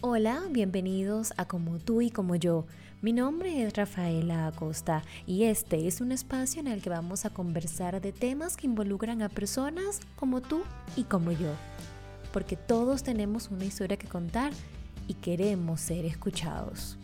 Hola, bienvenidos a Como tú y como yo. Mi nombre es Rafaela Acosta y este es un espacio en el que vamos a conversar de temas que involucran a personas como tú y como yo. Porque todos tenemos una historia que contar y queremos ser escuchados.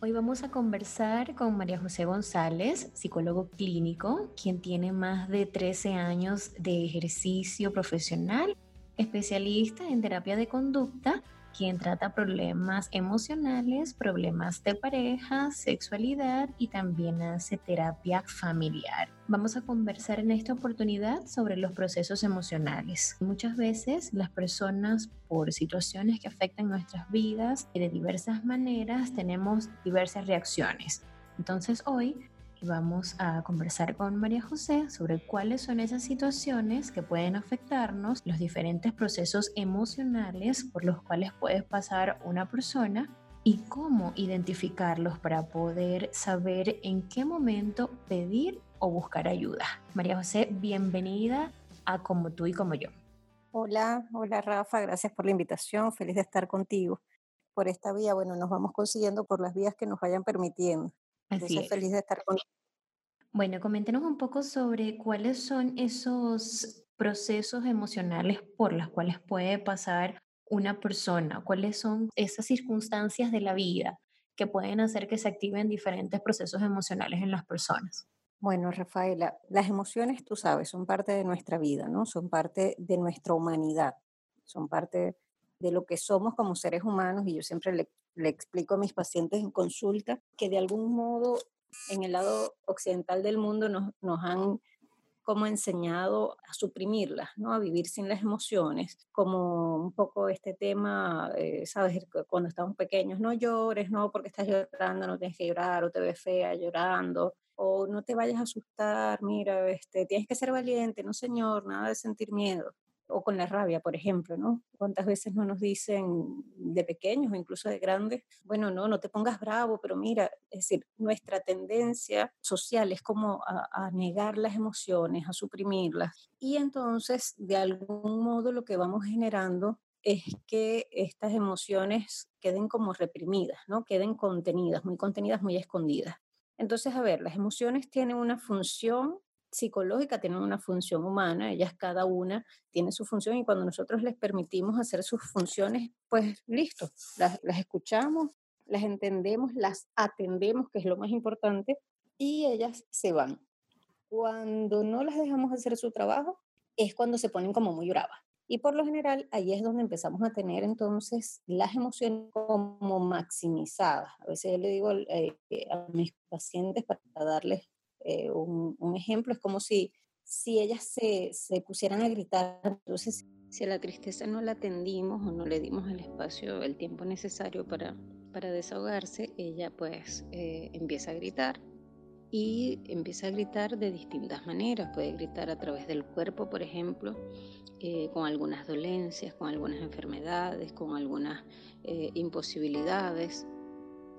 Hoy vamos a conversar con María José González, psicólogo clínico, quien tiene más de 13 años de ejercicio profesional, especialista en terapia de conducta quien trata problemas emocionales, problemas de pareja, sexualidad y también hace terapia familiar. Vamos a conversar en esta oportunidad sobre los procesos emocionales. Muchas veces las personas por situaciones que afectan nuestras vidas de diversas maneras tenemos diversas reacciones. Entonces hoy vamos a conversar con María José sobre cuáles son esas situaciones que pueden afectarnos, los diferentes procesos emocionales por los cuales puede pasar una persona y cómo identificarlos para poder saber en qué momento pedir o buscar ayuda. María José, bienvenida a Como tú y como yo. Hola, hola Rafa, gracias por la invitación, feliz de estar contigo. Por esta vía, bueno, nos vamos consiguiendo por las vías que nos vayan permitiendo. Así es. feliz de estar con Bueno, coméntenos un poco sobre cuáles son esos procesos emocionales por los cuales puede pasar una persona, cuáles son esas circunstancias de la vida que pueden hacer que se activen diferentes procesos emocionales en las personas. Bueno, Rafaela, las emociones, tú sabes, son parte de nuestra vida, ¿no? Son parte de nuestra humanidad, son parte de lo que somos como seres humanos y yo siempre le, le explico a mis pacientes en consulta que de algún modo en el lado occidental del mundo nos, nos han como enseñado a suprimirlas, ¿no? A vivir sin las emociones, como un poco este tema, eh, ¿sabes? Cuando estamos pequeños, no llores, no, porque estás llorando, no tienes que llorar, o te ves fea llorando, o no te vayas a asustar, mira, este, tienes que ser valiente, no señor, nada de sentir miedo o con la rabia, por ejemplo, ¿no? ¿Cuántas veces no nos dicen de pequeños o incluso de grandes, bueno, no, no te pongas bravo, pero mira, es decir, nuestra tendencia social es como a, a negar las emociones, a suprimirlas. Y entonces, de algún modo, lo que vamos generando es que estas emociones queden como reprimidas, ¿no? Queden contenidas, muy contenidas, muy escondidas. Entonces, a ver, las emociones tienen una función psicológica tienen una función humana, ellas cada una tiene su función y cuando nosotros les permitimos hacer sus funciones, pues listo, las, escuchamos, las entendemos, las atendemos, que es lo más importante, y ellas se van. Cuando no las dejamos hacer su trabajo, es cuando se ponen como muy bravas. Y por lo general, ahí es donde empezamos a tener entonces las emociones como maximizadas. A veces yo le digo eh, a mis pacientes para darles eh, un, ejemplo, es como si, si ellas se, se, pusieran a gritar. Entonces, si a la tristeza no la atendimos o no le dimos el espacio, el tiempo necesario para, para desahogarse, ella pues eh, empieza a gritar y empieza a gritar de distintas maneras. Puede gritar a través del cuerpo, por ejemplo, eh, con algunas dolencias, con algunas enfermedades, con algunas imposibilidades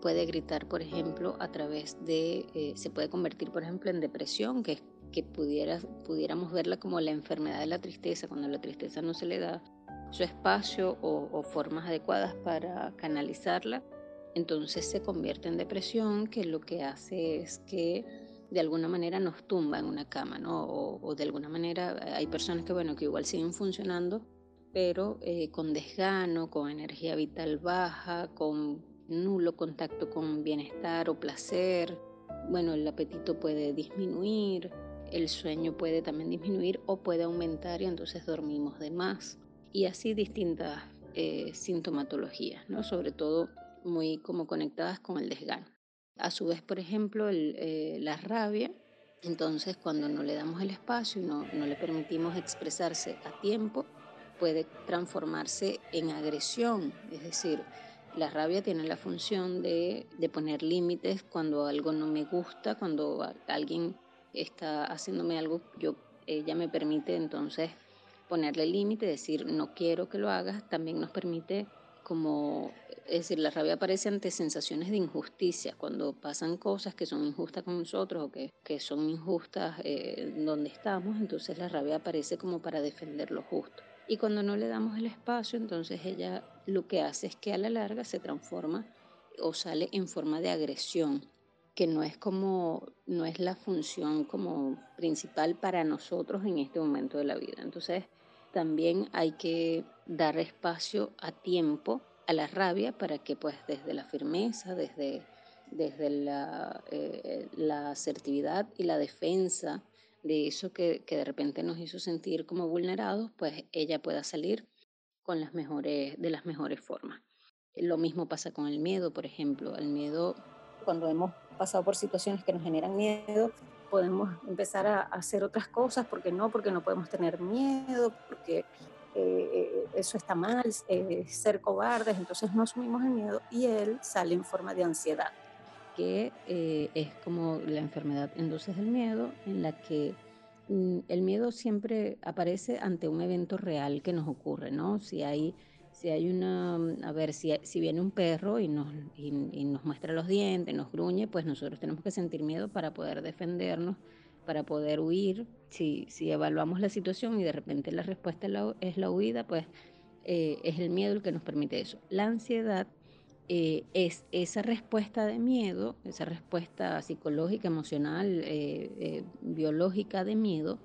puede gritar, por ejemplo, a través de, eh, se puede convertir, por ejemplo, en depresión, que, que pudiera, pudiéramos verla como la enfermedad de la tristeza, cuando la tristeza no se le da su espacio o, o formas adecuadas para canalizarla, entonces se convierte en depresión, que lo que hace es que de alguna manera nos tumba en una cama, ¿no? O, o de alguna manera hay personas que, bueno, que igual siguen funcionando, pero eh, con desgano, con energía vital baja, con nulo contacto con bienestar o placer. Bueno, el apetito puede disminuir, el sueño puede también disminuir o puede aumentar y entonces dormimos de más. Y así distintas eh, sintomatologías, ¿no? sobre todo muy como conectadas con el desgano. A su vez, por ejemplo, eh, la rabia, entonces cuando no le damos el espacio y no, no le permitimos expresarse a tiempo, puede transformarse en agresión, es decir, la rabia tiene la función de, poner límites cuando algo no me gusta, cuando alguien está haciéndome algo, yo, ella me permite entonces ponerle límite, decir no quiero que lo hagas, también nos permite como, es decir, la rabia aparece ante sensaciones de injusticia, cuando pasan cosas que son injustas con nosotros o que, que son injustas eh, donde estamos, entonces la rabia aparece como para defender lo justo. Y cuando no le damos el espacio, entonces ella lo que hace es que a la larga se transforma o sale en forma de agresión, que no es como no es la función como principal para nosotros en este momento de la vida. Entonces, también hay que dar espacio a tiempo a la rabia para que pues desde la firmeza, desde, desde la, eh, la asertividad y la defensa de eso que, que, de repente nos hizo sentir como vulnerados, pues ella pueda salir con las mejores, de las mejores formas. Lo mismo pasa con el miedo, por ejemplo. El miedo... Cuando hemos pasado por situaciones que nos generan miedo, podemos empezar a hacer otras cosas, porque no, porque no podemos tener miedo, porque eh, eso está mal, eh, ser cobardes, entonces no asumimos el miedo y él sale en forma de ansiedad que eh, es como la enfermedad entonces del miedo, en la que mm, el miedo siempre aparece ante un evento real que nos ocurre, ¿no? Si hay, si hay una, a ver, si, si viene un perro y nos, y, nos muestra los dientes, nos gruñe, pues nosotros tenemos que sentir miedo para poder defendernos, para poder huir. Si, si evaluamos la situación y de repente la respuesta es la, huida, pues eh, es el miedo el que nos permite eso. La ansiedad eh, es esa respuesta de miedo, esa respuesta psicológica, emocional, eh, eh, biológica de miedo,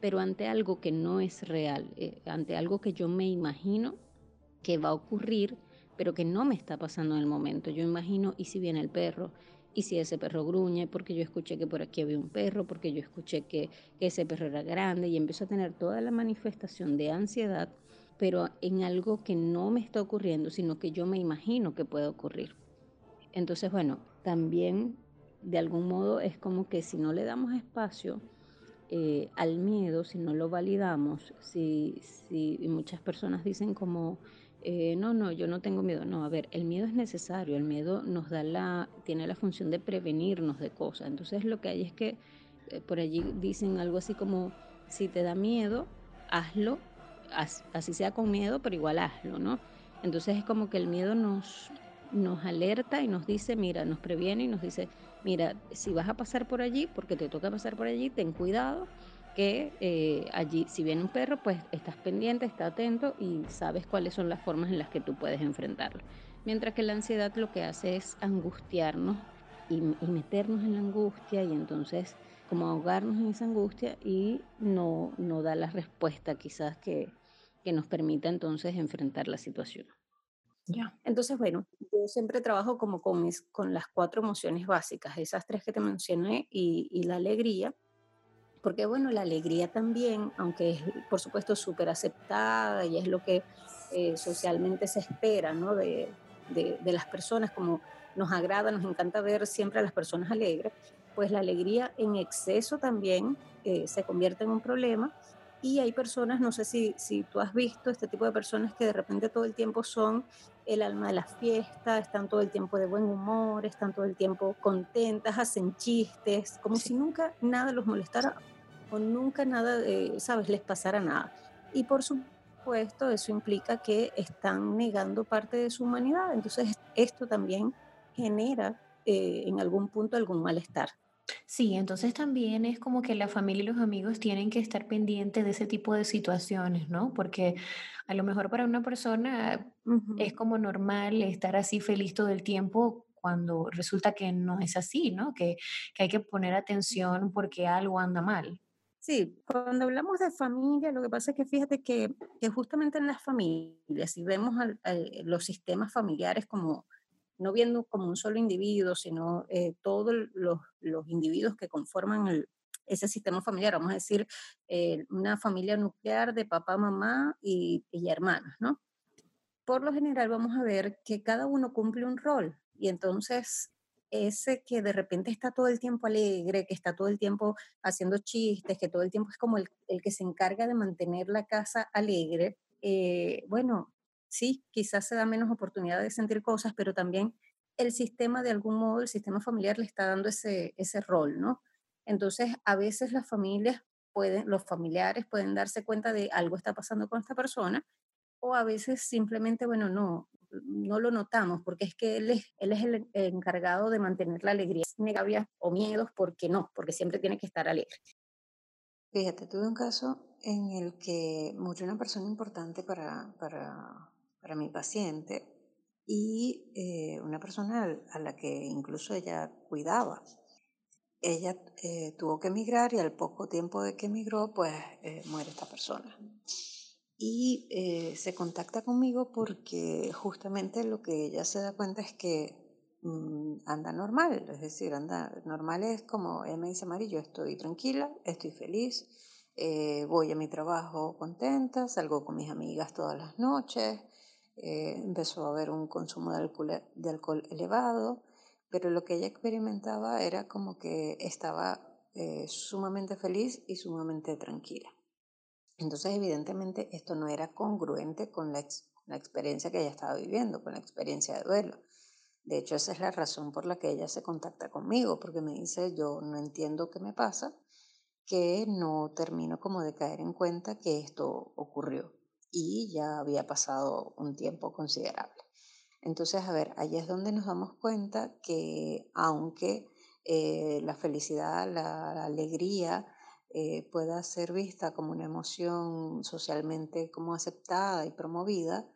pero ante algo que no es real, ante algo que yo me imagino que va a ocurrir, pero que no me está pasando en el momento. Yo imagino, ¿y si viene el perro? ¿Y si ese perro gruñe? Porque yo escuché que por aquí había un perro, porque yo escuché que, que ese perro era grande y empiezo a tener toda la manifestación de ansiedad pero en algo que no me está ocurriendo, sino que yo me imagino que puede ocurrir. Entonces, bueno, también de algún modo es como que si no le damos espacio eh, al miedo, si no lo validamos, si, si muchas personas dicen como, eh, no, no, yo no tengo miedo. No, a ver, el miedo es necesario, el miedo nos da la, tiene la función de prevenirnos de cosas. Entonces lo que hay es que eh, por allí dicen algo así como, si te da miedo, hazlo así sea con miedo, pero igual hazlo, ¿no? Entonces es como que el miedo nos, nos alerta y nos dice, mira, nos previene y nos dice, mira, si vas a pasar por allí, porque te toca pasar por allí, ten cuidado que eh, allí, si viene un perro, pues estás pendiente, está atento y sabes cuáles son las formas en las que tú puedes enfrentarlo. Mientras que la ansiedad lo que hace es angustiarnos y, y meternos en la angustia y entonces como ahogarnos en esa angustia y no, no da la respuesta quizás que, que nos permita entonces enfrentar la situación. Ya. Entonces, bueno, yo siempre trabajo como con, mis, con las cuatro emociones básicas, esas tres que te mencioné y, y la alegría, porque bueno, la alegría también, aunque es por supuesto súper aceptada y es lo que eh, socialmente se espera, ¿no? De, de, de, las personas, como nos agrada, nos encanta ver siempre a las personas alegres, pues la alegría en exceso también eh, se convierte en un problema. Y hay personas, no sé si, si tú has visto este tipo de personas que de repente todo el tiempo son el alma de la fiesta, están todo el tiempo de buen humor, están todo el tiempo contentas, hacen chistes, como si nunca nada los molestara o nunca nada, eh, sabes, les pasara nada. Y por supuesto, eso implica que están negando parte de su humanidad. Entonces, esto también genera eh, en algún punto algún malestar. Sí, entonces también es como que la familia y los amigos tienen que estar pendientes de ese tipo de situaciones, ¿no? Porque a lo mejor para una persona es como normal estar así feliz todo el tiempo cuando resulta que no es así, ¿no? Que, que hay que poner atención porque algo anda mal. Sí, cuando hablamos de familia, lo que pasa es que fíjate que, que justamente en las familias, si vemos los sistemas familiares como no viendo como un solo individuo, sino eh, todos los, los, individuos que conforman ese sistema familiar, vamos a decir, eh, una familia nuclear de papá, mamá y, y hermanos, ¿no? Por lo general vamos a ver que cada uno cumple un rol y entonces ese que de repente está todo el tiempo alegre, que está todo el tiempo haciendo chistes, que todo el tiempo es como el, el que se encarga de mantener la casa alegre, eh, bueno, sí, quizás se da menos oportunidad de sentir cosas, pero también el sistema, de algún modo, el sistema familiar le está dando ese, ese rol, ¿no? Entonces, a veces las familias pueden, los familiares pueden darse cuenta de algo está pasando con esta persona, o a veces simplemente, bueno, no, no lo notamos, porque es que él es, él es el encargado de mantener la alegría, negables o miedos, porque no, porque siempre tiene que estar alegre. Fíjate, tuve un caso en el que murió una persona importante para, para, para mi paciente y eh, una persona a la que incluso ella cuidaba. Ella eh, tuvo que emigrar y al poco tiempo de que emigró, pues eh, muere esta persona. Y se contacta conmigo porque justamente lo que ella se da cuenta es que mm, anda normal, es decir, anda normal es como ella me dice, Mari, yo estoy tranquila, estoy feliz, voy a mi trabajo contenta, salgo con mis amigas todas las noches, eh, empezó a haber un consumo de alcohol, elevado, pero lo que ella experimentaba era como que estaba eh, sumamente feliz y sumamente tranquila. Entonces, evidentemente, esto no era congruente con la experiencia que ella estaba viviendo, con la experiencia de duelo. De hecho, esa es la razón por la que ella se contacta conmigo, porque me dice, yo no entiendo qué me pasa, que no termino como de caer en cuenta que esto ocurrió y ya había pasado un tiempo considerable. Entonces, a ver, ahí es donde nos damos cuenta que aunque eh, la felicidad, la, alegría eh, pueda ser vista como una emoción socialmente como aceptada y promovida,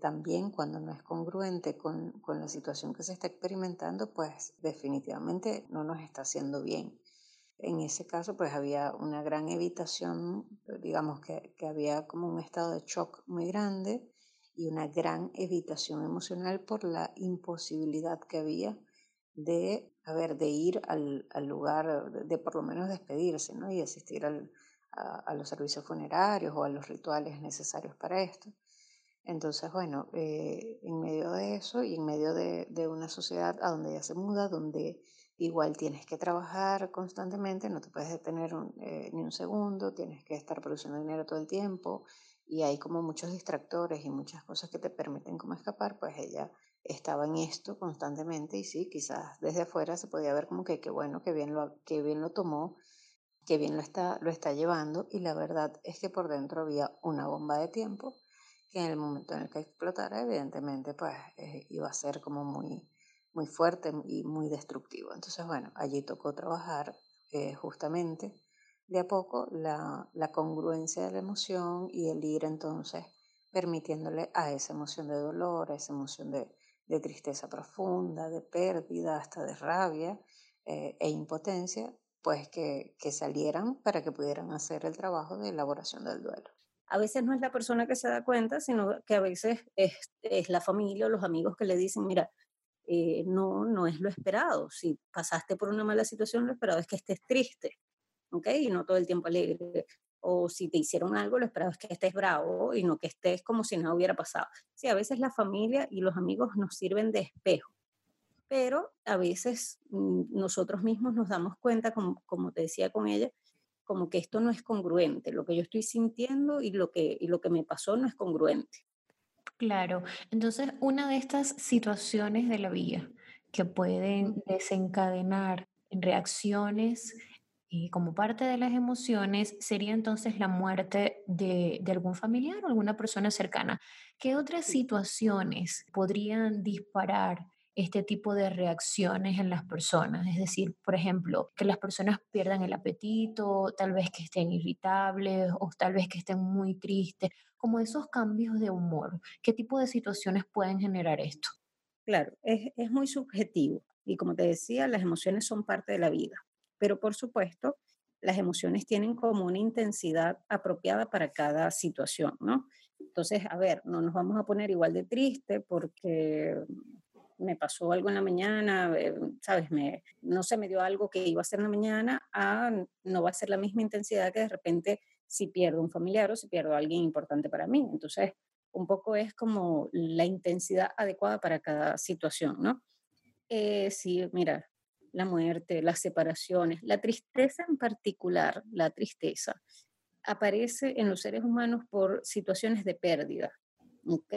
también cuando no es congruente con, con la situación que se está experimentando, pues definitivamente no nos está haciendo bien. En ese caso, pues había una gran evitación, digamos que, que había como un estado de shock muy grande y una gran evitación emocional por la imposibilidad que había de, a de ir al, al lugar, de, por lo menos despedirse, ¿no? Y asistir al, a, los servicios funerarios o a los rituales necesarios para esto. Entonces, bueno, eh, en medio de eso y en medio de, de, una sociedad a donde ella se muda, donde Igual tienes que trabajar constantemente, no te puedes detener eh, ni un segundo, tienes que estar produciendo dinero todo el tiempo y hay como muchos distractores y muchas cosas que te permiten como escapar, pues ella estaba en esto constantemente y sí, quizás desde afuera se podía ver como que qué bueno, que bien lo, que bien lo tomó, que bien lo está, lo está llevando y la verdad es que por dentro había una bomba de tiempo que en el momento en el que explotara evidentemente pues eh, iba a ser como muy muy fuerte y muy destructivo. Entonces, bueno, allí tocó trabajar eh, justamente de a poco la, la, congruencia de la emoción y el ir entonces permitiéndole a esa emoción de dolor, a esa emoción de, de tristeza profunda, de pérdida, hasta de rabia eh, e impotencia, pues que, que salieran para que pudieran hacer el trabajo de elaboración del duelo a veces no es la persona que se da cuenta, sino que a veces es, es, la familia o los amigos que le dicen, mira, eh, no, no es lo esperado. Si pasaste por una mala situación, lo esperado es que estés triste, ¿ok? Y no todo el tiempo alegre. O si te hicieron algo, lo esperado es que estés bravo y no que estés como si nada hubiera pasado. Sí, a veces la familia y los amigos nos sirven de espejo, pero a veces mm, nosotros mismos nos damos cuenta, como, como te decía con ella, como que esto no es congruente, lo que yo estoy sintiendo y lo que, y lo que me pasó no es congruente. Claro, entonces una de estas situaciones de la vida que pueden desencadenar reacciones eh, como parte de las emociones sería entonces la muerte de, de algún familiar o alguna persona cercana. ¿Qué otras situaciones podrían disparar este tipo de reacciones en las personas. Es decir, por ejemplo, que las personas pierdan el apetito, tal vez que estén irritables o tal vez que estén muy tristes, como esos cambios de humor. ¿Qué tipo de situaciones pueden generar esto? Claro, es, es muy subjetivo y como te decía, las emociones son parte de la vida, pero por supuesto, las emociones tienen como una intensidad apropiada para cada situación, ¿no? Entonces, a ver, no nos vamos a poner igual de triste porque me pasó algo en la mañana, eh, ¿sabes? No se me dio algo que iba a hacer en la mañana, a no va a ser la misma intensidad que de repente si pierdo un familiar o si pierdo a alguien importante para mí. Entonces, un poco es como la intensidad adecuada para cada situación, ¿no? Eh, sí, mira, la muerte, las separaciones, la tristeza en particular, la tristeza, aparece en los seres humanos por situaciones de pérdida, ¿ok?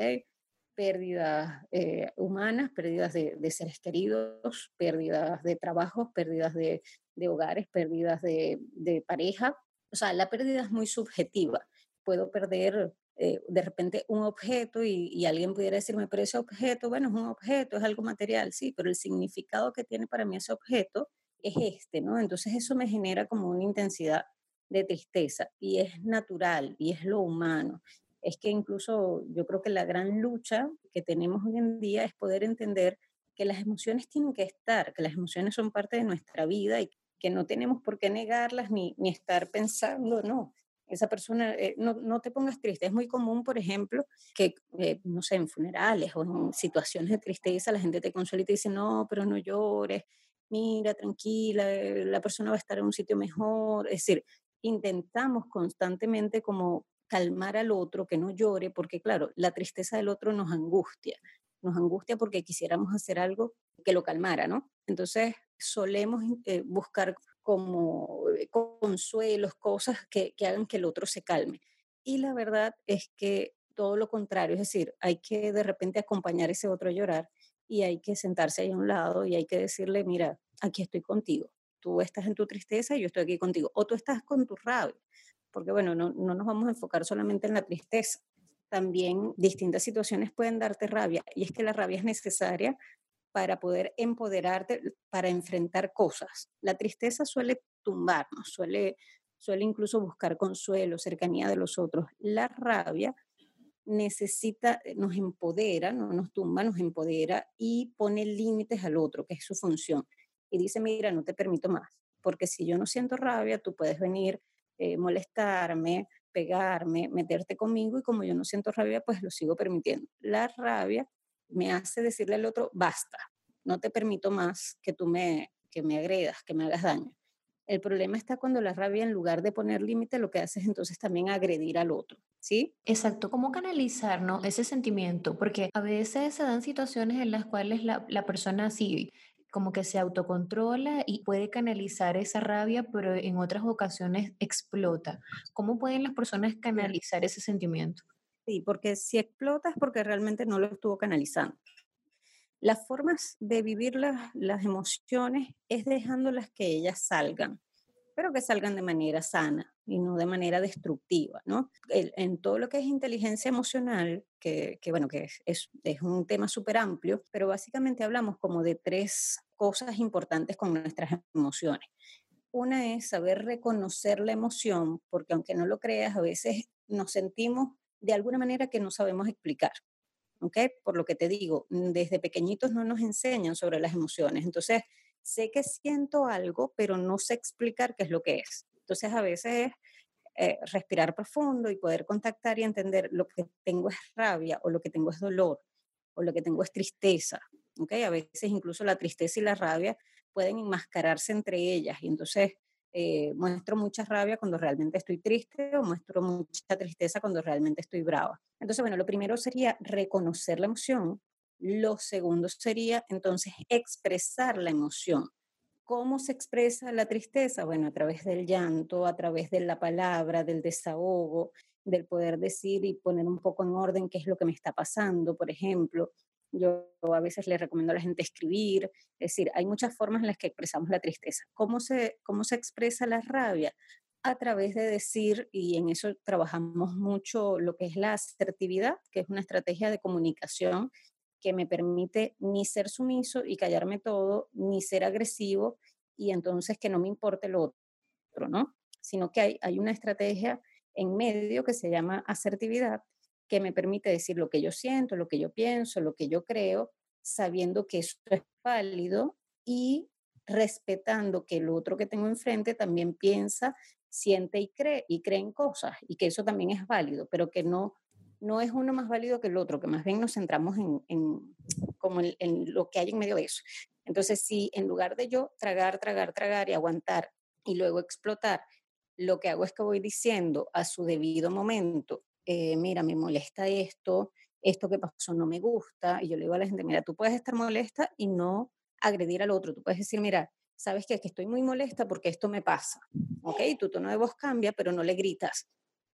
Pérdidas eh, humanas, pérdidas de, seres queridos, pérdidas de trabajos, pérdidas de, hogares, pérdidas de, pareja. O sea, la pérdida es muy subjetiva. Puedo perder eh, de repente un objeto y, y, alguien pudiera decirme, pero ese objeto, bueno, es un objeto, es algo material, sí, pero el significado que tiene para mí ese objeto es este, ¿no? Entonces eso me genera como una intensidad de tristeza y es natural y es lo humano. Es que incluso yo creo que la gran lucha que tenemos hoy en día es poder entender que las emociones tienen que estar, que las emociones son parte de nuestra vida y que no tenemos por qué negarlas ni, ni estar pensando, no, esa persona, eh, no, no, te pongas triste. Es muy común, por ejemplo, que, eh, no sé, en funerales o en situaciones de tristeza, la gente te consuela y te dice, no, pero no llores, mira, tranquila, eh, la persona va a estar en un sitio mejor. Es decir, intentamos constantemente como calmar al otro, que no llore, porque claro, la tristeza del otro nos angustia, nos angustia porque quisiéramos hacer algo que lo calmara, ¿no? Entonces solemos buscar como eh, consuelos, cosas que, que hagan que el otro se calme. Y la verdad es que todo lo contrario, es decir, hay que de repente acompañar a ese otro a llorar y hay que sentarse ahí a un lado y hay que decirle, mira, aquí estoy contigo, tú estás en tu tristeza y yo estoy aquí contigo, o tú estás con tu rabia, porque bueno, no, no nos vamos a enfocar solamente en la tristeza, también distintas situaciones pueden darte rabia y es que la rabia es necesaria para poder empoderarte, para enfrentar cosas. La tristeza suele tumbarnos, suele, suele incluso buscar consuelo, cercanía de los otros. La rabia necesita, nos empodera, no nos tumba, nos empodera y pone límites al otro, que es su función. Y dice, mira, no te permito más, porque si yo no siento rabia, tú puedes venir, eh, molestarme, pegarme, meterte conmigo y como yo no siento rabia, pues lo sigo permitiendo. La rabia me hace decirle al otro, basta, no te permito más que tú me, que me agredas, que me hagas daño. El problema está cuando la rabia, en lugar de poner límite, lo que hace es entonces también agredir al otro, ¿sí? Exacto, ¿cómo canalizar ¿no? ese sentimiento? Porque a veces se dan situaciones en las cuales la, la persona sí como que se autocontrola y puede canalizar esa rabia, pero en otras ocasiones explota. ¿Cómo pueden las personas canalizar ese sentimiento? Sí, porque si explota es porque realmente no lo estuvo canalizando. Las formas de vivir las, las emociones es dejándolas que ellas salgan, pero que salgan de manera sana y no de manera destructiva, ¿no? en todo lo que es inteligencia emocional, que, que bueno, que es, es, es un tema súper amplio, pero básicamente hablamos como de tres cosas importantes con nuestras emociones. Una es saber reconocer la emoción, porque aunque no lo creas, a veces nos sentimos de alguna manera que no sabemos explicar. ¿ok? Por lo que te digo, desde pequeñitos no nos enseñan sobre las emociones. Entonces, sé que siento algo, pero no sé explicar qué es lo que es. Entonces, a veces es eh, respirar profundo y poder contactar y entender lo que tengo es rabia o lo que tengo es dolor o lo que tengo es tristeza. ¿ok? A veces incluso la tristeza y la rabia pueden enmascararse entre ellas y entonces eh, muestro mucha rabia cuando realmente estoy triste o muestro mucha tristeza cuando realmente estoy brava. Entonces, bueno, lo primero sería reconocer la emoción. Lo segundo sería entonces expresar la emoción. ¿Cómo se expresa la tristeza? Bueno, a través del llanto, a través de la palabra, del desahogo, del poder decir y poner un poco en orden qué es lo que me está pasando, por ejemplo, yo a veces le recomiendo a la gente escribir, es decir, hay muchas formas en las que expresamos la tristeza. ¿Cómo se, cómo se expresa la rabia? A través de decir, y en eso trabajamos mucho lo que es la asertividad, que es una estrategia de comunicación que me permite ni ser sumiso y callarme todo, ni ser agresivo y entonces que no me importe lo otro, ¿no? Sino que hay, hay una estrategia en medio que se llama asertividad, que me permite decir lo que yo siento, lo que yo pienso, lo que yo creo, sabiendo que eso es válido y respetando que el otro que tengo enfrente también piensa, siente y cree y cree en cosas y que eso también es válido, pero que no no es uno más válido que el otro, que más bien nos centramos en, en como en, lo que hay en medio de eso. Entonces, si en lugar de yo tragar, tragar, tragar y aguantar y luego explotar, lo que hago es que voy diciendo a su debido momento eh, mira, me molesta esto, esto que pasó no me gusta, y yo le digo a la gente, mira, tú puedes estar molesta y no agredir al otro, tú puedes decir, mira, sabes que estoy muy molesta porque esto me pasa, ¿ok? Tu tono de voz cambia, pero no le gritas.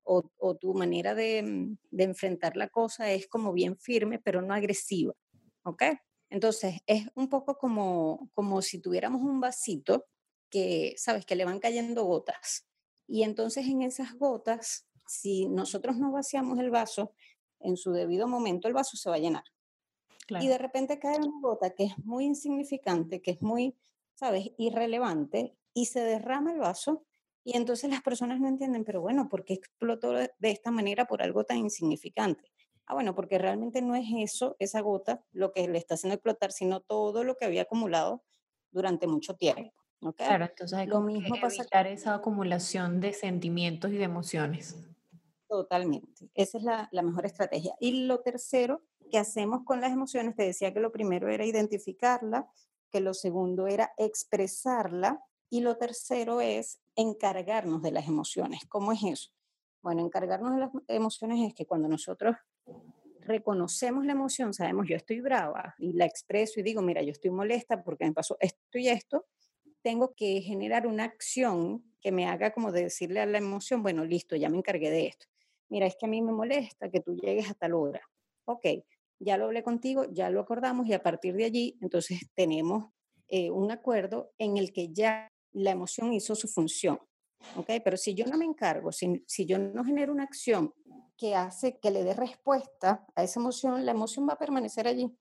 O, o tu manera de, mm, de, enfrentar la cosa es como bien firme, pero no agresiva, ¿ok? Entonces, es un poco como, como si tuviéramos un vasito que, ¿sabes? Que le van cayendo gotas. Y entonces en esas gotas si nosotros no vaciamos el vaso en su debido momento, el vaso se va a llenar. Y de repente cae una gota que es muy insignificante, que es muy, ¿sabes?, irrelevante, y se derrama el vaso Y entonces las personas no entienden, pero bueno, ¿por qué explotó de esta manera por algo tan insignificante? Ah, bueno, porque realmente no es eso, esa gota, lo que le está haciendo explotar, sino todo lo que había acumulado durante mucho tiempo. ¿okay? Claro, entonces hay lo mismo que evitar esa acumulación de sentimientos y de emociones. Totalmente. Esa es la, la, mejor estrategia. Y lo tercero que hacemos con las emociones, te decía que lo primero era identificarla, que lo segundo era expresarla y lo tercero es encargarnos de las emociones. ¿Cómo es eso? Bueno, encargarnos de las emociones es que cuando nosotros reconocemos la emoción, sabemos yo estoy brava y la expreso y digo, mira, yo estoy molesta porque me pasó esto y esto, tengo que generar una acción que me haga como de decirle a la emoción, bueno, listo, ya me encargué de esto. Mira, es que a mí me molesta que tú llegues a tal hora. Ok, ya lo hablé contigo, ya lo acordamos y a partir de allí, entonces tenemos eh, un acuerdo en el que ya la emoción hizo su función. ¿ok? Pero si yo no me encargo, si, si yo no genero una acción que hace que le dé respuesta a esa emoción, la emoción va a permanecer allí,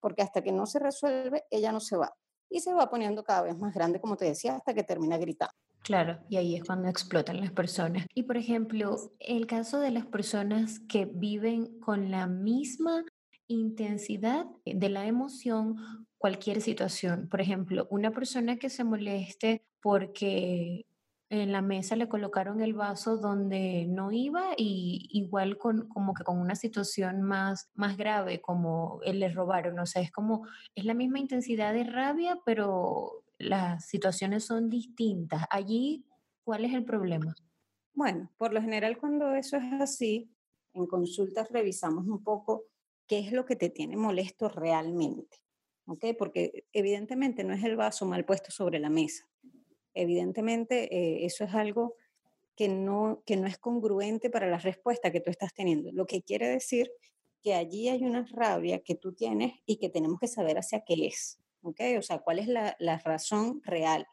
porque hasta que no se resuelve, ella no se va. Y se va poniendo cada vez más grande, como te decía, hasta que termina gritando. Claro, y ahí es cuando explotan las personas. Y por ejemplo, el caso de las personas que viven con la misma intensidad de la emoción cualquier situación. Por ejemplo, una persona que se moleste porque en la mesa le colocaron el vaso donde no iba y igual con como que con una situación más más grave como le robaron, o sea, es como es la misma intensidad de rabia, pero las situaciones son distintas. Allí, ¿cuál es el problema? Bueno, por lo general cuando eso es así, en consultas revisamos un poco qué es lo que te tiene molesto realmente, ¿ok? Porque evidentemente no es el vaso mal puesto sobre la mesa, evidentemente eh, eso es algo que no, que no es congruente para la respuesta que tú estás teniendo. Lo que quiere decir que allí hay una rabia que tú tienes y que tenemos que saber hacia qué es, ¿ok? O sea, cuál es la, la razón real.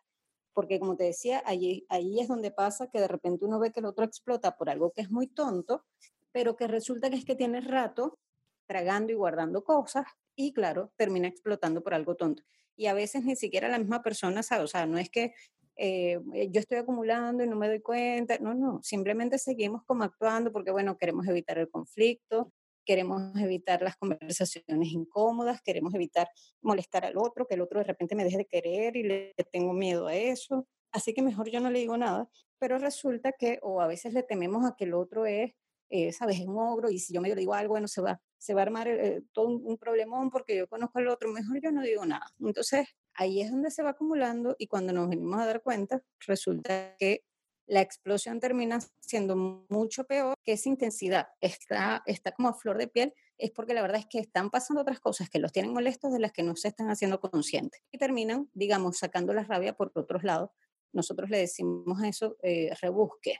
Porque como te decía, allí, ahí es donde pasa que de repente uno ve que el otro explota por algo que es muy tonto, pero que resulta que es que tiene rato tragando y guardando cosas y claro, termina explotando por algo tonto. Y a veces ni siquiera la misma persona sabe, o sea, no es que eh, eh, yo estoy acumulando y no me doy cuenta. No, no, simplemente seguimos como actuando porque, bueno, queremos evitar el conflicto, queremos evitar las conversaciones incómodas, queremos evitar molestar al otro, que el otro de repente me deje de querer y le tengo miedo a eso. Así que mejor yo no le digo nada, pero resulta que, o a veces le tememos a que el otro es, eh, sabes, es un ogro y si yo me digo algo, bueno, se va, se va a armar eh, todo un, un, problemón porque yo conozco al otro, mejor yo no digo nada. Entonces, ahí es donde se va acumulando y cuando nos venimos a dar cuenta, resulta que la explosión termina siendo mucho peor que esa intensidad. Está, está como a flor de piel, es porque la verdad es que están pasando otras cosas que los tienen molestos de las que no se están haciendo conscientes. Y terminan, digamos, sacando la rabia por otros lados. Nosotros le decimos a eso eh, rebusque,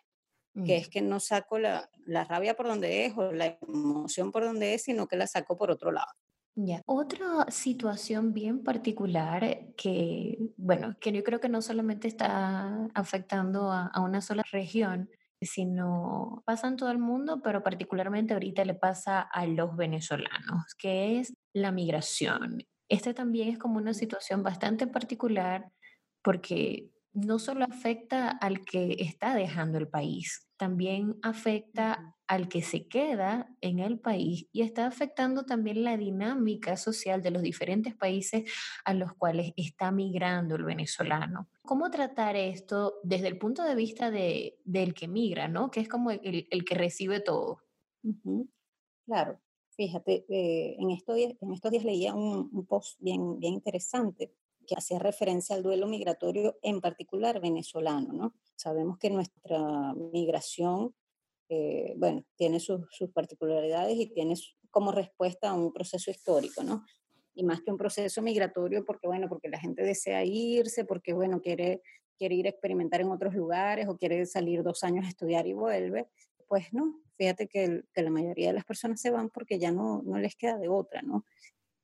que es que no saco la, la rabia por donde es o la emoción por donde es, sino que la saco por otro lado. Ya. Otra situación bien particular que, bueno, que yo creo que no solamente está afectando a, a una sola región, sino pasa en todo el mundo, pero particularmente ahorita le pasa a los venezolanos, que es la migración. Esta también es como una situación bastante particular porque no solo afecta al que está dejando el país, también afecta al que se queda en el país y está afectando también la dinámica social de los diferentes países a los cuales está migrando el venezolano. ¿Cómo tratar esto desde el punto de vista de, del que migra, ¿no? que es como el, el que recibe todo? Claro, fíjate, eh, en, estos días, en estos días leía un, un post bien, bien interesante que hacía referencia al duelo migratorio, en particular venezolano, ¿no? Sabemos que nuestra migración, eh, bueno, tiene sus, sus, particularidades y tiene como respuesta a un proceso histórico, ¿no? Y más que un proceso migratorio, porque, bueno, porque la gente desea irse, porque, bueno, quiere, quiere ir a experimentar en otros lugares o quiere salir dos años a estudiar y vuelve, pues no, fíjate que, el, que la mayoría de las personas se van porque ya no, no les queda de otra, ¿no?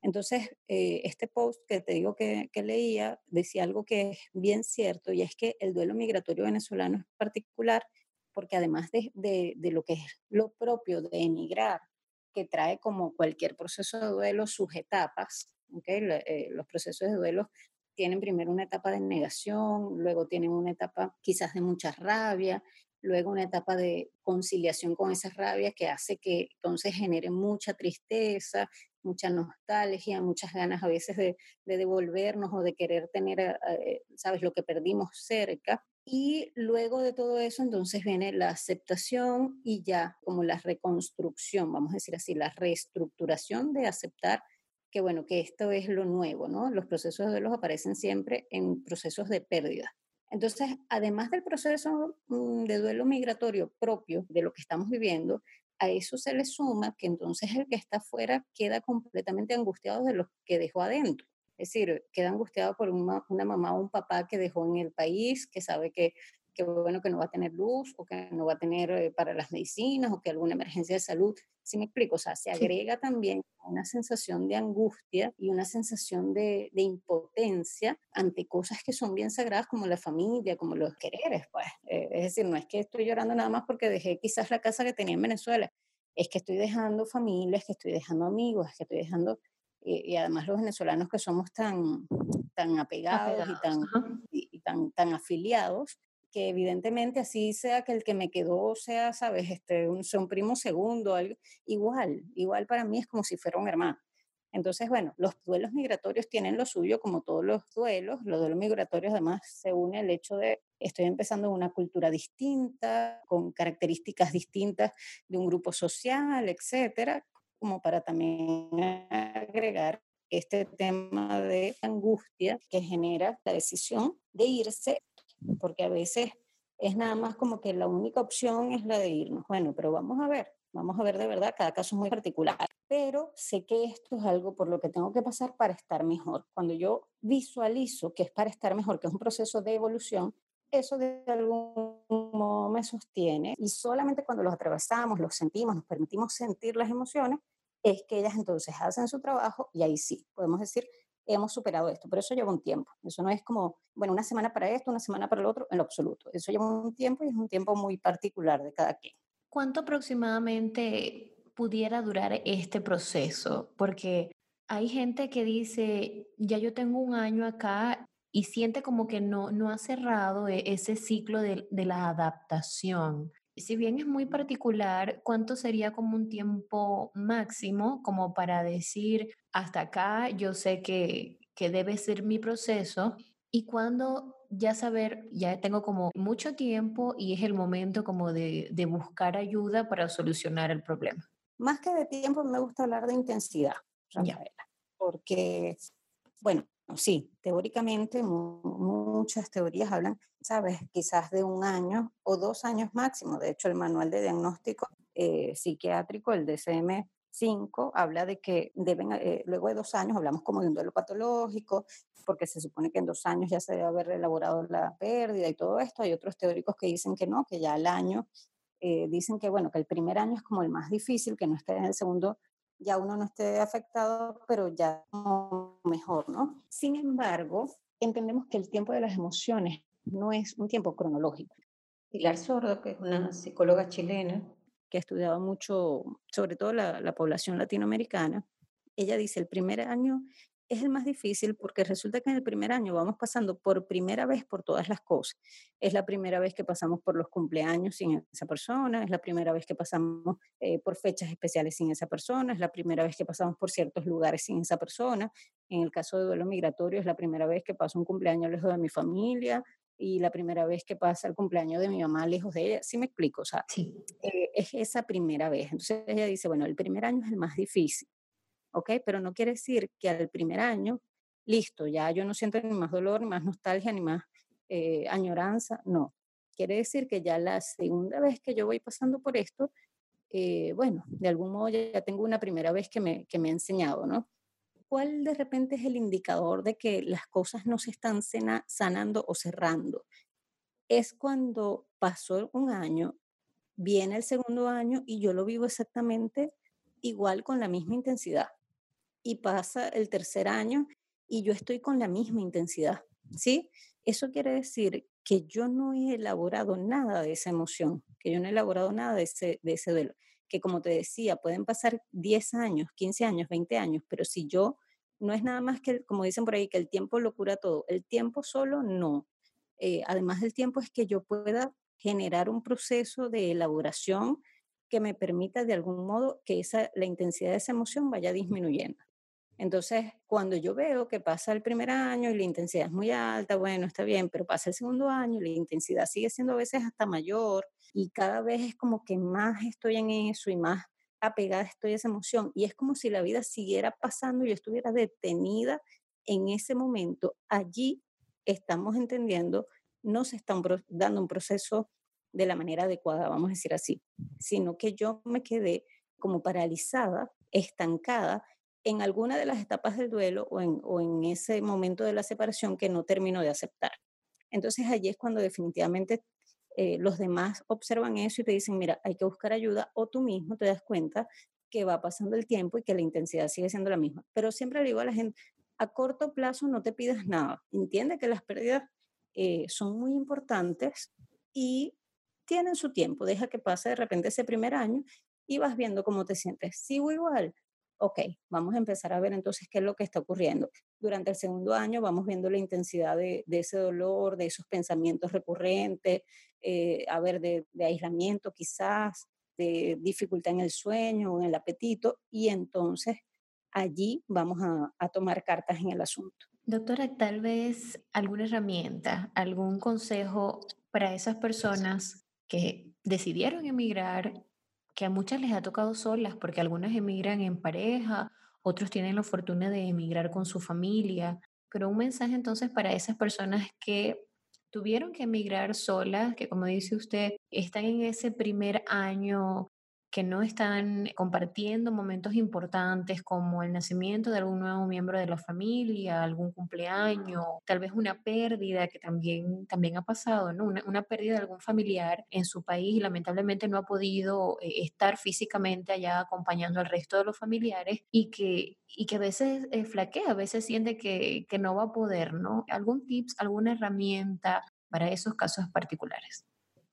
Entonces, eh, este post que te digo que, que, leía decía algo que es bien cierto y es que el duelo migratorio venezolano es particular porque además de, de, de lo que es lo propio de emigrar, que trae como cualquier proceso de duelo sus etapas, ¿okay? Eh, los procesos de duelo tienen primero una etapa de negación, luego tienen una etapa quizás de mucha rabia, luego una etapa de conciliación con esa rabia que hace que entonces genere mucha tristeza, mucha nostalgia, muchas ganas a veces de, devolvernos o de querer tener, eh, sabes, lo que perdimos cerca. Y luego de todo eso, entonces viene la aceptación y ya como la reconstrucción, vamos a decir así, la reestructuración de aceptar que, bueno, que esto es lo nuevo, ¿no? Los procesos de duelo aparecen siempre en procesos de pérdida. Entonces, además del proceso mm, de duelo migratorio propio de lo que estamos viviendo, a eso se le suma que entonces el que está afuera queda completamente angustiado de lo que dejó adentro. Es decir, queda angustiado por una, mamá o un papá que dejó en el país, que sabe que, que, bueno, que no va a tener luz o que no va a tener eh, para las medicinas o que alguna emergencia de salud. ¿Sí me explico? O sea, se agrega también una sensación de angustia y una sensación de, de, impotencia ante cosas que son bien sagradas como la familia, como los quereres, pues. Eh, es decir, no es que estoy llorando nada más porque dejé quizás la casa que tenía en Venezuela, es que estoy dejando familias, que estoy dejando amigos, es que estoy dejando y, además los venezolanos que somos tan, tan apegados, y, tan, y, tan, tan afiliados, que evidentemente así sea que el que me quedó sea, sabes, este, un, un primo segundo, algo, igual, igual para mí es como si fuera un hermano. Entonces, bueno, los duelos migratorios tienen lo suyo, como todos los duelos. Los duelos migratorios además se une el hecho de estoy empezando una cultura distinta, con características distintas de un grupo social, etcétera, como para también agregar este tema de angustia que genera la decisión de irse, porque a veces es nada más como que la única opción es la de irnos. Bueno, pero vamos a ver, vamos a ver de verdad, cada caso es muy particular, pero sé que esto es algo por lo que tengo que pasar para estar mejor. Cuando yo visualizo que es para estar mejor, que es un proceso de evolución, eso de algún modo me sostiene y solamente cuando los atravesamos, los sentimos, nos permitimos sentir las emociones, es que ellas entonces hacen su trabajo y ahí sí, podemos decir, hemos superado esto, pero eso lleva un tiempo. Eso no es como, bueno, una semana para esto, una semana para el otro, en lo absoluto. Eso lleva un tiempo y es un tiempo muy particular de cada quien. ¿Cuánto aproximadamente pudiera durar este proceso? Porque hay gente que dice, ya yo tengo un año acá y siente como que no, no ha cerrado e, ese ciclo de, de la adaptación. Si bien es muy particular, ¿cuánto sería como un tiempo máximo como para decir, hasta acá yo sé que, que debe ser mi proceso? Y cuando ya saber, ya tengo como mucho tiempo y es el momento como de, de buscar ayuda para solucionar el problema. Más que de tiempo, me gusta hablar de intensidad, Rafaela, porque, bueno, sí, teóricamente muchas teorías hablan, sabes, quizás de un año o dos años máximo. De hecho, el manual de diagnóstico eh, psiquiátrico, el DSM-5, habla de que deben, eh, luego de dos años, hablamos como de un duelo patológico, porque se supone que en dos años ya se debe haber elaborado la pérdida y todo esto. Hay otros teóricos que dicen que no, que ya al año, eh, dicen que bueno, que el primer año es como el más difícil, que no esté en el segundo ya uno no esté afectado, pero ya mejor, ¿no? Sin embargo, entendemos que el tiempo de las emociones no es un tiempo cronológico. Pilar Sordo, que es una psicóloga chilena que ha estudiado mucho, sobre todo la, la población latinoamericana, ella dice, el primer año es el más difícil porque resulta que en el primer año vamos pasando por primera vez por todas las cosas. Es la primera vez que pasamos por los cumpleaños sin esa persona, es la primera vez que pasamos eh, por fechas especiales sin esa persona, es la primera vez que pasamos por ciertos lugares sin esa persona. En el caso de duelo migratorio es la primera vez que paso un cumpleaños lejos de mi familia y la primera vez que pasa el cumpleaños de mi mamá lejos de ella. ¿Sí me explico? O sea, eh, es esa primera vez. Entonces ella dice, bueno, el primer año es el más difícil ¿ok? Pero no quiere decir que al primer año, listo, ya yo no siento ni más dolor, ni más nostalgia, ni más eh, añoranza, no. Quiere decir que ya la segunda vez que yo voy pasando por esto, eh, bueno, de algún modo ya, tengo una primera vez que me, que me ha enseñado, ¿no? ¿Cuál de repente es el indicador de que las cosas no se están sanando o cerrando? Es cuando pasó un año, viene el segundo año y yo lo vivo exactamente igual con la misma intensidad y pasa el tercer año y yo estoy con la misma intensidad, ¿sí? Eso quiere decir que yo no he elaborado nada de esa emoción, que yo no he elaborado nada de ese, de ese duelo, que como te decía, pueden pasar 10 años, 15 años, 20 años, pero si yo no es nada más que, como dicen por ahí, que el tiempo lo cura todo. El tiempo solo no. Eh, además del tiempo es que yo pueda generar un proceso de elaboración que me permita de algún modo que esa, la intensidad de esa emoción vaya disminuyendo. Entonces, cuando yo veo que pasa el primer año y la intensidad es muy alta, bueno, está bien, pero pasa el segundo año y la intensidad sigue siendo a veces hasta mayor y cada vez es como que más estoy en eso y más apegada estoy a esa emoción y es como si la vida siguiera pasando y yo estuviera detenida en ese momento. Allí estamos entendiendo, no se está dando un proceso de la manera adecuada, vamos a decir así, sino que yo me quedé como paralizada, estancada en alguna de las etapas del duelo o en, o en ese momento de la separación que no termino de aceptar. Entonces allí es cuando definitivamente eh, los demás observan eso y te dicen, mira, hay que buscar ayuda o tú mismo te das cuenta que va pasando el tiempo y que la intensidad sigue siendo la misma. Pero siempre le digo a la gente, a corto plazo no te pidas nada. Entiende que las pérdidas eh, son muy importantes y tienen su tiempo. Deja que pase de repente ese primer año y vas viendo cómo te sientes. Sigo igual, ok, vamos a empezar a ver entonces qué es lo que está ocurriendo. Durante el segundo año vamos viendo la intensidad de, ese dolor, de esos pensamientos recurrentes, eh, a ver, de, aislamiento quizás, de dificultad en el sueño en el apetito, y entonces allí vamos a, a tomar cartas en el asunto. Doctora, tal vez alguna herramienta, algún consejo para esas personas que decidieron emigrar que a muchas les ha tocado solas, porque algunas emigran en pareja, otros tienen la fortuna de emigrar con su familia, pero un mensaje entonces para esas personas que tuvieron que emigrar solas, que como dice usted, están en ese primer año que no están compartiendo momentos importantes como el nacimiento de algún nuevo miembro de la familia, algún cumpleaños, tal vez una pérdida que también, también ha pasado, ¿no? Una, pérdida de algún familiar en su país y lamentablemente no ha podido eh, estar físicamente allá acompañando al resto de los familiares y que, y que a veces eh, flaquea, a veces siente que, que no va a poder, ¿no? ¿Algún tips, alguna herramienta para esos casos particulares?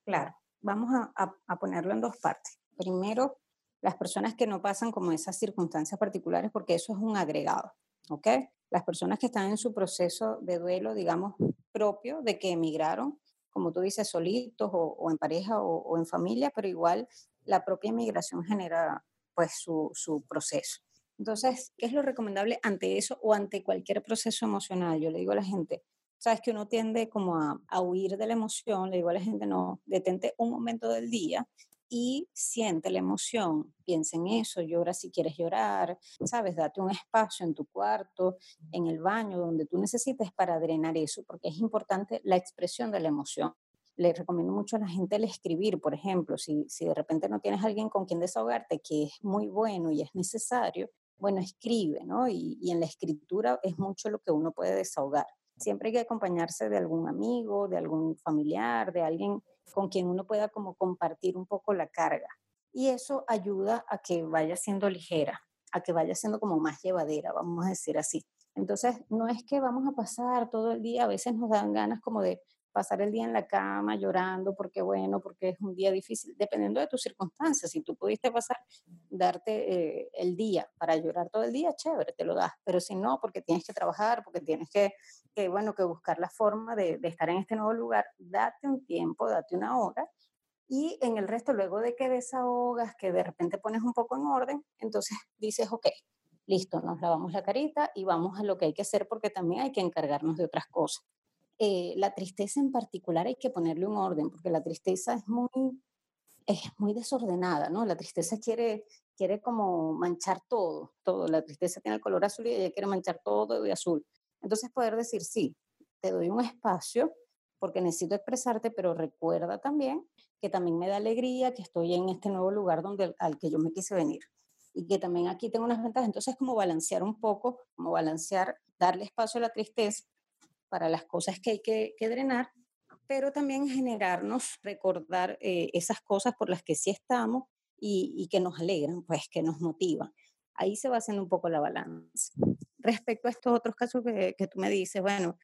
Claro, vamos a, a ponerlo en dos partes Primero, las personas que no pasan como esas circunstancias particulares, porque eso es un agregado, ¿ok? Las personas que están en su proceso de duelo, digamos, propio de que emigraron, como tú dices, solitos o, en pareja o, en familia, pero igual la propia emigración genera pues su, su proceso. Entonces, ¿qué es lo recomendable ante eso o ante cualquier proceso emocional? Yo le digo a la gente, sabes que uno tiende como a, a, huir de la emoción, le digo a la gente, no, detente un momento del día y siente la emoción, piensa en eso, llora si quieres llorar, sabes, date un espacio en tu cuarto, en el baño, donde tú necesites para drenar eso, porque es importante la expresión de la emoción. Le recomiendo mucho a la gente el escribir, por ejemplo, si, si de repente no tienes alguien con quien desahogarte, que es muy bueno y es necesario, bueno, escribe, ¿no? Y, y en la escritura es mucho lo que uno puede desahogar. Siempre hay que acompañarse de algún amigo, de algún familiar, de alguien con quien uno pueda como compartir un poco la carga. Y eso ayuda a que vaya siendo ligera, a que vaya siendo como más llevadera, vamos a decir así. Entonces, no es que vamos a pasar todo el día, a veces nos dan ganas como de pasar el día en la cama llorando porque bueno, porque es un día difícil, dependiendo de tus circunstancias. Si tú pudiste pasar, darte eh, el día para llorar todo el día, chévere, te lo das. Pero si no, porque tienes que trabajar, porque tienes que, bueno, que buscar la forma de, de estar en este nuevo lugar, date un tiempo, date una hora y en el resto, luego de que desahogas, que de repente pones un poco en orden, entonces dices, ok, listo, nos lavamos la carita y vamos a lo que hay que hacer porque también hay que encargarnos de otras cosas. Eh, la tristeza en particular hay que ponerle un orden, porque la tristeza es muy, es muy desordenada, ¿no? La tristeza quiere, quiere como manchar todo, todo. La tristeza tiene el color azul y ella quiere manchar todo de azul. Entonces poder decir, sí, te doy un espacio porque necesito expresarte, pero recuerda también que también me da alegría que estoy en este nuevo lugar donde, al que yo me quise venir y que también aquí tengo unas ventajas. Entonces, como balancear un poco, como balancear, darle espacio a la tristeza, para las cosas que hay que, drenar, pero también generarnos, recordar eh, esas cosas por las que sí estamos y, que nos alegran, pues que nos motivan. Ahí se va haciendo un poco la balanza. Respecto a estos otros casos que, que tú me dices, bueno,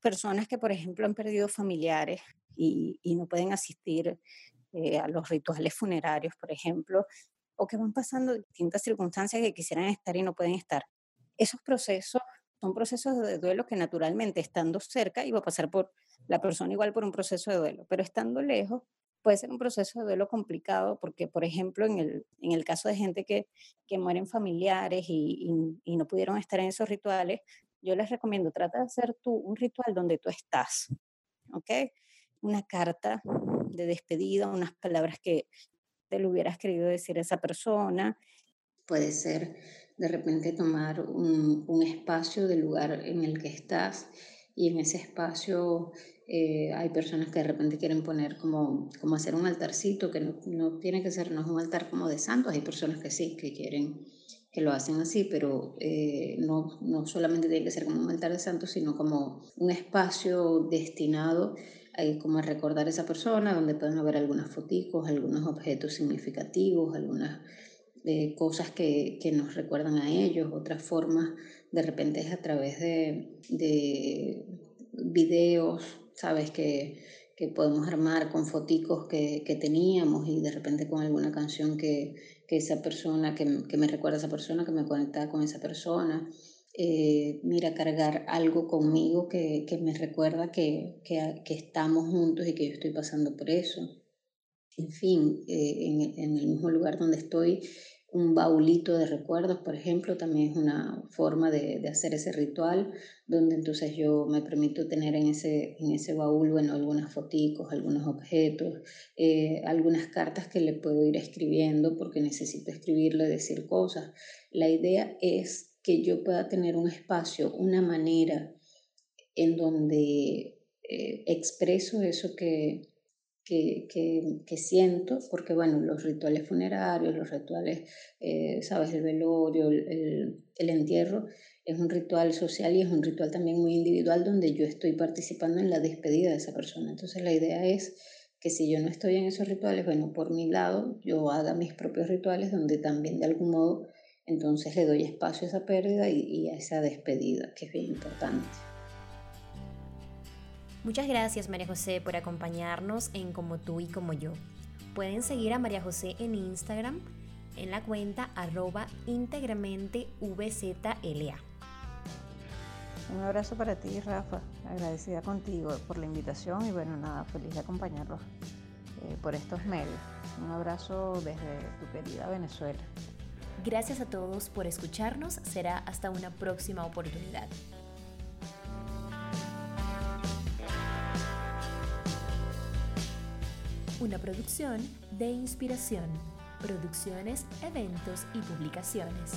personas que, por ejemplo, han perdido familiares y, no pueden asistir eh, a los rituales funerarios, por ejemplo, o que van pasando distintas circunstancias que quisieran estar y no pueden estar esos procesos son procesos de duelo que naturalmente estando cerca iba a pasar por la persona igual por un proceso de duelo, pero estando lejos puede ser un proceso de duelo complicado porque, por ejemplo, en el, en el caso de gente que, que mueren familiares y, no pudieron estar en esos rituales, yo les recomiendo, trata de hacer tú un ritual donde tú estás, ¿ok? Una carta de despedida, unas palabras que te lo hubieras querido decir a esa persona. Puede ser de repente tomar un, un espacio del lugar en el que estás y en ese espacio eh, hay personas que de repente quieren poner como, como hacer un altarcito, que no, no, tiene que ser, no es un altar como de santos, hay personas que sí, que quieren, que lo hacen así, pero eh, no, no solamente tiene que ser como un altar de santos, sino como un espacio destinado a, como a recordar a esa persona, donde pueden haber algunas fotos, algunos objetos significativos, algunas eh, cosas que, que, nos recuerdan a ellos, otras formas, de repente es a través de, de videos, sabes que, que podemos armar con foticos que, que, teníamos y de repente con alguna canción que, esa persona, que, me recuerda a esa persona, que me conecta con esa persona. Eh, mira, cargar algo conmigo que, me recuerda que, estamos juntos y que yo estoy pasando por eso. En fin, eh, en, en, el mismo lugar donde estoy, un baulito de recuerdos, por ejemplo, también es una forma de, de, hacer ese ritual, donde entonces yo me permito tener en ese, en ese baúl, bueno, algunas foticos, algunos objetos, eh, algunas cartas que le puedo ir escribiendo porque necesito escribirle, decir cosas. La idea es que yo pueda tener un espacio, una manera en donde eh, expreso eso que, que, que, siento, porque bueno, los rituales funerarios, los rituales, eh, sabes, el velorio, el, el, entierro, es un ritual social y es un ritual también muy individual donde yo estoy participando en la despedida de esa persona. Entonces la idea es que si yo no estoy en esos rituales, bueno, por mi lado, yo haga mis propios rituales donde también de algún modo entonces le doy espacio a esa pérdida y, y a esa despedida, que es bien importante. Muchas gracias María José por acompañarnos en Como tú y como yo. Pueden seguir a María José en Instagram en la cuenta arroba íntegramente VZLA. Un abrazo para ti, Rafa. Agradecida contigo por la invitación y bueno, nada, feliz de acompañarlos eh, por estos medios. Un abrazo desde tu querida Venezuela. Gracias a todos por escucharnos. Será hasta una próxima oportunidad. Una producción de inspiración, producciones, eventos y publicaciones.